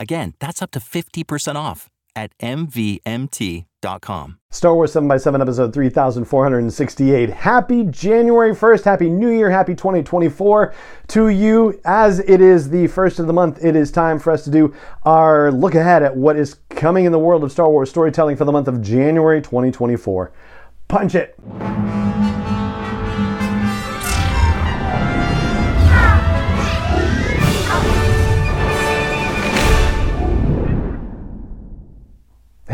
Again, that's up to 50% off at MVMT.com. Star Wars 7x7 episode 3468. Happy January 1st. Happy New Year. Happy 2024 to you. As it is the first of the month, it is time for us to do our look ahead at what is coming in the world of Star Wars storytelling for the month of January 2024. Punch it.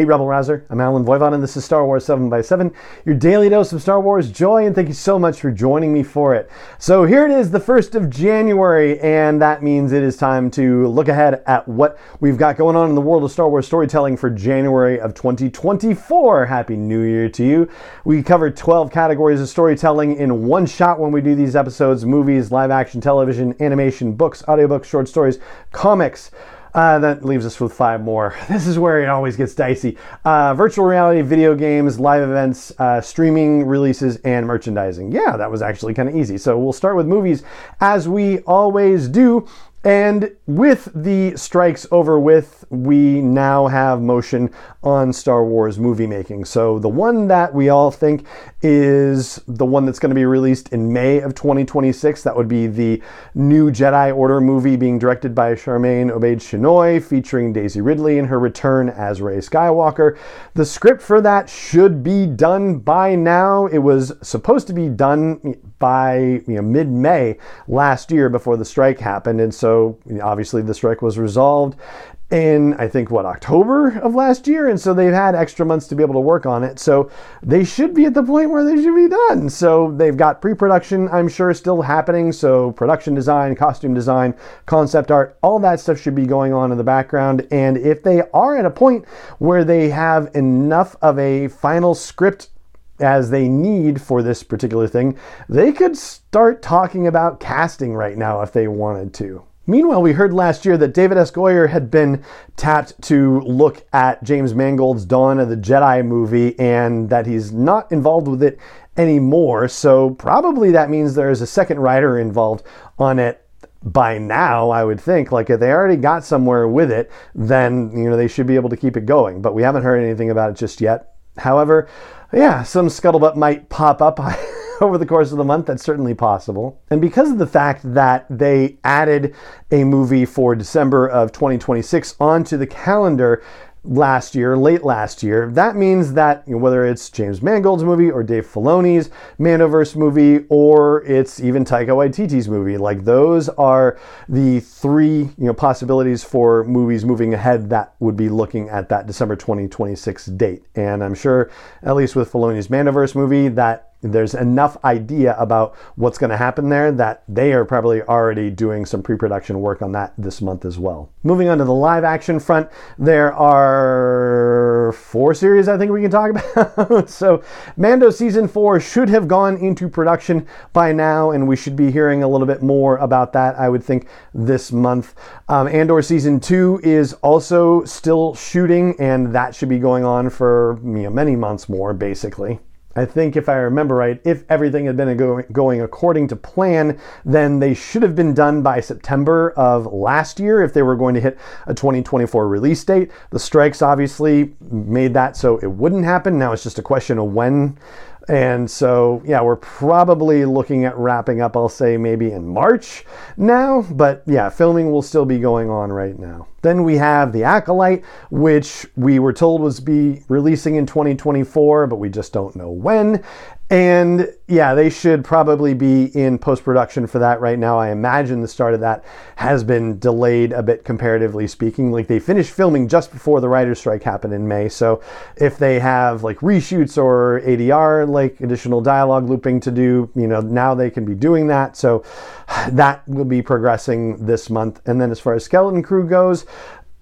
Hey, Rebel Rouser. I'm Allen Voivod, and this is Star Wars 7x7, your daily dose of Star Wars joy, and thank you so much for joining me for it. So, here it is, the 1st of January, and that means it is time to look ahead at what we've got going on in the world of Star Wars storytelling for January of 2024. Happy New Year to you. We cover 12 categories of storytelling in one shot when we do these episodes movies, live action television, animation, books, audiobooks, short stories, comics. Uh, that leaves us with five more. This is where it always gets dicey. Uh, virtual reality, video games, live events, uh, streaming releases, and merchandising. Yeah, that was actually kind of easy. So we'll start with movies as we always do. And with the strikes over with, we now have motion on Star Wars movie making. So the one that we all think is the one that's going to be released in May of 2026, that would be the new Jedi Order movie being directed by Sharmeen Obaid-Chinoy, featuring Daisy Ridley in her return as Rey Skywalker. The script for that should be done by now. It was supposed to be done by you know, mid-May last year before the strike happened, and so obviously the strike was resolved in I think what October of last year, and so they've had extra months to be able to work on it. So they should be at the point where they should be done. So they've got pre-production, I'm sure, still happening. So production design, costume design, concept art, all that stuff should be going on in the background. And if they are at a point where they have enough of a final script as they need for this particular thing, they could start talking about casting right now if they wanted to. Meanwhile, we heard last year that David S. Goyer had been tapped to look at James Mangold's Dawn of the Jedi movie and that he's not involved with it anymore. So, probably that means there's a second writer involved on it by now, I would think. Like, if they already got somewhere with it, then, you know, they should be able to keep it going. But we haven't heard anything about it just yet. However, yeah, some scuttlebutt might pop up. over the course of the month. That's certainly possible. And because of the fact that they added a movie for December of 2026 onto the calendar, last year, late last year. That means that you know, whether it's James Mangold's movie or Dave Filoni's Mandoverse movie or it's even Taika Waititi's movie, like those are the three you know possibilities for movies moving ahead that would be looking at that December 2026 date. And I'm sure, at least with Filoni's Mandoverse movie, that there's enough idea about what's going to happen there that they are probably already doing some pre-production work on that this month as well. Moving on to the live action front, there are four series I think we can talk about. so Mando season 4 should have gone into production by now and we should be hearing a little bit more about that I would think this month. Um, Andor season 2 is also still shooting and that should be going on for you know, many months more basically. I think if I remember right, if everything had been going according to plan, then they should have been done by September of last year if they were going to hit a 2024 release date. The strikes obviously made that so it wouldn't happen. Now it's just a question of when And so, yeah, we're probably looking at wrapping up, I'll say maybe in March now. But yeah, filming will still be going on right now. Then we have The Acolyte, which we were told was be releasing in 2024, but we just don't know when. And yeah, they should probably be in post production for that right now. I imagine the start of that has been delayed a bit, comparatively speaking. Like they finished filming just before the writer's strike happened in May. So if they have like reshoots or ADR, like additional dialogue looping to do, you know, now they can be doing that. So that will be progressing this month. And then as far as Skeleton Crew goes,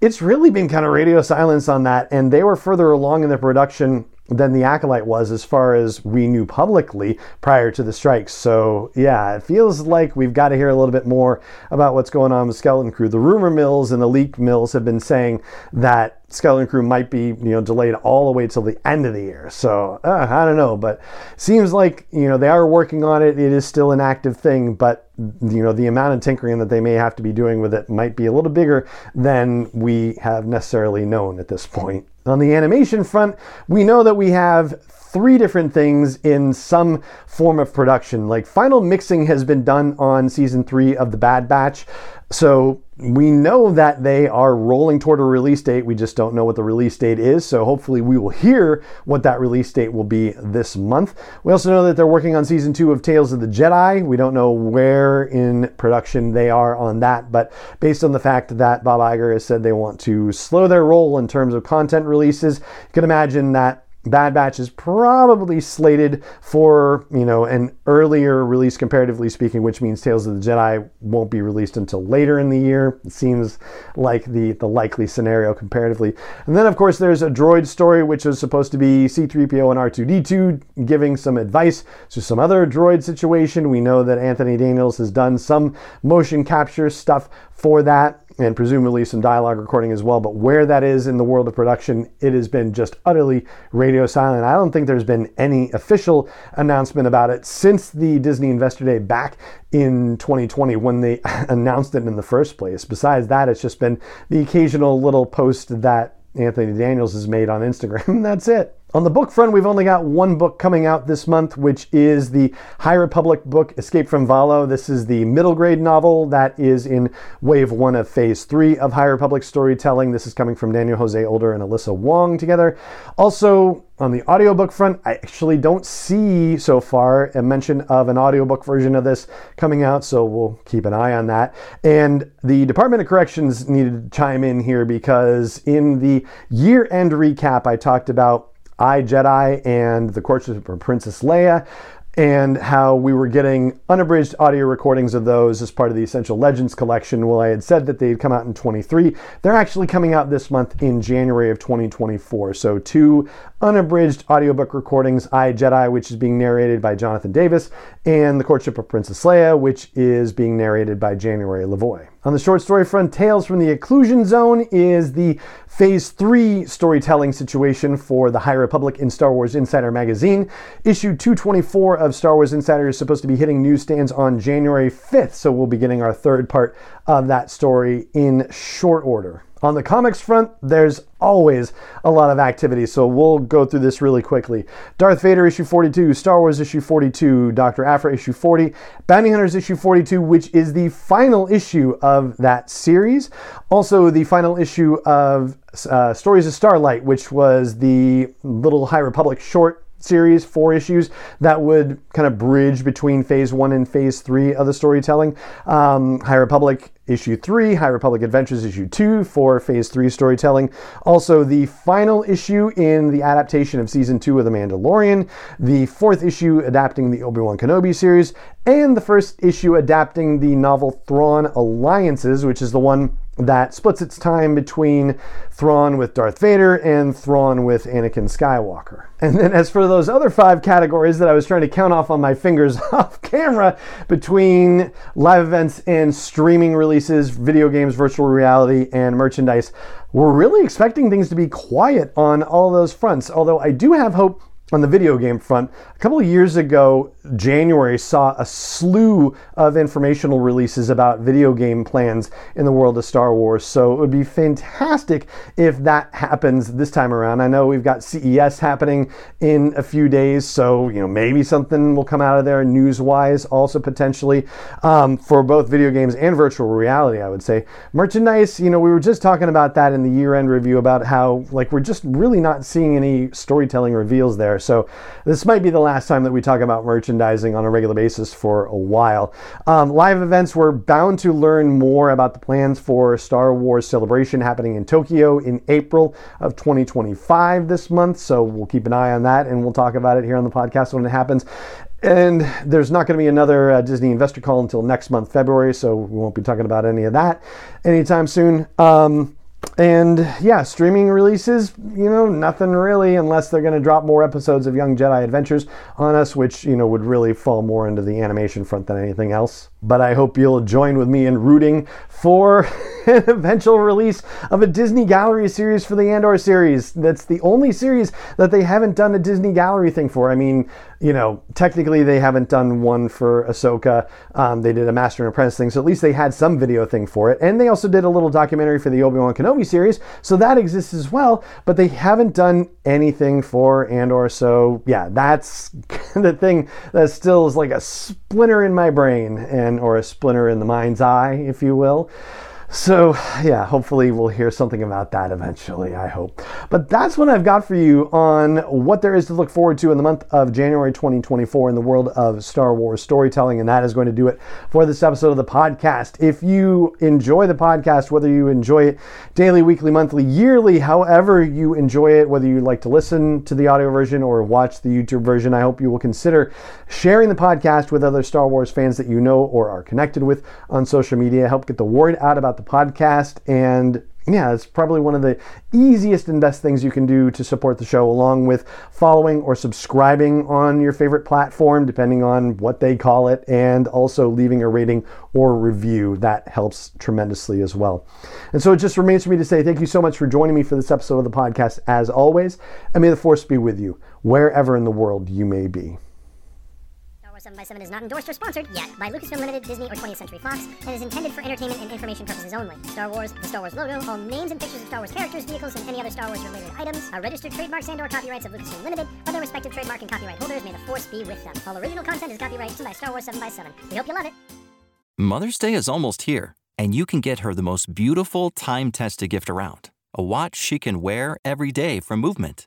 it's really been kind of radio silence on that. And they were further along in the production than the Acolyte was as far as we knew publicly prior to the strikes. So, yeah, it feels like we've got to hear a little bit more about what's going on with Skeleton Crew. The rumor mills and the leak mills have been saying that Skeleton Crew might be, you know, delayed all the way till the end of the year. So uh, I don't know, but seems like you know they are working on it. It is still an active thing, but you know the amount of tinkering that they may have to be doing with it might be a little bigger than we have necessarily known at this point. On the animation front, we know that we have three different things in some form of production. Like final mixing has been done on season three of The Bad Batch. So we know that they are rolling toward a release date. We just don't know what the release date is. So hopefully we will hear what that release date will be this month. We also know that they're working on season two of Tales of the Jedi. We don't know where in production they are on that, but based on the fact that Bob Iger has said they want to slow their roll in terms of content releases, you can imagine that Bad Batch is probably slated for, you know, an earlier release comparatively speaking, which means Tales of the Jedi won't be released until later in the year. It seems like the, the likely scenario comparatively. And then, of course, there's a droid story, which is supposed to be C3PO and R2D2 giving some advice to some other droid situation. We know that Anthony Daniels has done some motion capture stuff for that and presumably some dialogue recording as well. But where that is in the world of production, it has been just utterly radio silent. I don't think there's been any official announcement about it since the Disney Investor Day back in 2020 when they announced it in the first place. Besides that, it's just been the occasional little post that Anthony Daniels has made on Instagram. That's it. On the book front, we've only got one book coming out this month, which is the High Republic book, Escape from Valo. This is the middle grade novel that is in wave one of phase three of High Republic storytelling. This is coming from Daniel Jose Older and Alyssa Wong together. Also, on the audiobook front, I actually don't see so far a mention of an audiobook version of this coming out, so we'll keep an eye on that. And the Department of Corrections needed to chime in here because in the year end recap, I talked about I, Jedi, and The Courtship of Princess Leia and how we were getting unabridged audio recordings of those as part of the Essential Legends collection. Well, I had said that they'd come out in 23. They're actually coming out this month in January of 2024. So, two unabridged audiobook recordings I, Jedi, which is being narrated by Jonathan Davis, and The Courtship of Princess Leia, which is being narrated by January Lavoie. On the short story front, Tales from the Occlusion Zone is the phase three storytelling situation for the High Republic in Star Wars Insider magazine. Issue 224 of Star Wars Insider is supposed to be hitting newsstands on January 5th, so we'll be getting our third part of that story in short order. On the comics front, there's always a lot of activity, so we'll go through this really quickly. Darth Vader issue 42, Star Wars issue 42, Dr. Aphra issue 40, Bounty Hunters issue 42, which is the final issue of that series. Also, the final issue of uh, Stories of Starlight, which was the little High Republic short series, four issues that would kind of bridge between phase one and phase three of the storytelling. Um, High Republic issue 3, High Republic Adventures issue 2 for phase 3 storytelling. Also, the final issue in the adaptation of season 2 of The Mandalorian, the fourth issue adapting the Obi Wan Kenobi series, and the first issue adapting the novel Thrawn Alliances, which is the one that splits its time between Thrawn with Darth Vader and Thrawn with Anakin Skywalker. And then, as for those other five categories that I was trying to count off on my fingers off camera between live events and streaming releases, video games, virtual reality, and merchandise, we're really expecting things to be quiet on all those fronts. Although I do have hope on the video game front, a couple of years ago, January saw a slew of informational releases about video game plans in the world of Star Wars. So it would be fantastic if that happens this time around. I know we've got CES happening in a few days, so you know maybe something will come out of there news-wise, also potentially um, for both video games and virtual reality. I would say merchandise. You know, we were just talking about that in the year-end review about how like we're just really not seeing any storytelling reveals there. So this might be the last time that we talk about merchandising on a regular basis for a while. Um, live events, we're bound to learn more about the plans for Star Wars Celebration happening in Tokyo in April of 2025 this month. So we'll keep an eye on that and we'll talk about it here on the podcast when it happens. And there's not going to be another uh, Disney investor call until next month, February, so we won't be talking about any of that anytime soon. Um, and yeah, streaming releases, you know, nothing really unless they're going to drop more episodes of Young Jedi Adventures on us, which, you know, would really fall more into the animation front than anything else. But I hope you'll join with me in rooting for an eventual release of a Disney Gallery series for the Andor series. That's the only series that they haven't done a Disney Gallery thing for. I mean, you know, technically they haven't done one for Ahsoka. Um, they did a Master and Apprentice thing, so at least they had some video thing for it. And they also did a little documentary for the Obi Wan Kenobi series, so that exists as well. But they haven't done anything for Andor. So yeah, that's the thing that still is like a splinter in my brain and or a splinter in the mind's eye, if you will. So, yeah, hopefully we'll hear something about that eventually, I hope. But that's what I've got for you on what there is to look forward to in the month of January 2024 in the world of Star Wars storytelling. And that is going to do it for this episode of the podcast. If you enjoy the podcast, whether you enjoy it daily, weekly, monthly, yearly, however you enjoy it, whether you like to listen to the audio version or watch the YouTube version, I hope you will consider sharing the podcast with other Star Wars fans that you know or are connected with on social media. Help get the word out about the podcast. And yeah, it's probably one of the easiest and best things you can do to support the show, along with following or subscribing on your favorite platform, depending on what they call it, and also leaving a rating or review. That helps tremendously as well. And so it just remains for me to say thank you so much for joining me for this episode of the podcast, as always, and may the force be with you wherever in the world you may be. 7 by 7 is not endorsed or sponsored yet by Lucasfilm Limited, Disney, or 20th Century Fox, and is intended for entertainment and information purposes only. Star Wars, the Star Wars logo, all names and pictures of Star Wars characters, vehicles, and any other Star Wars related items are registered trademarks and or copyrights of Lucasfilm Limited, or their respective trademark and copyright holders. May the force be with them. All original content is copyrighted by Star Wars 7 by 7 We hope you love it. Mother's Day is almost here, and you can get her the most beautiful time tested gift around a watch she can wear every day from Movement.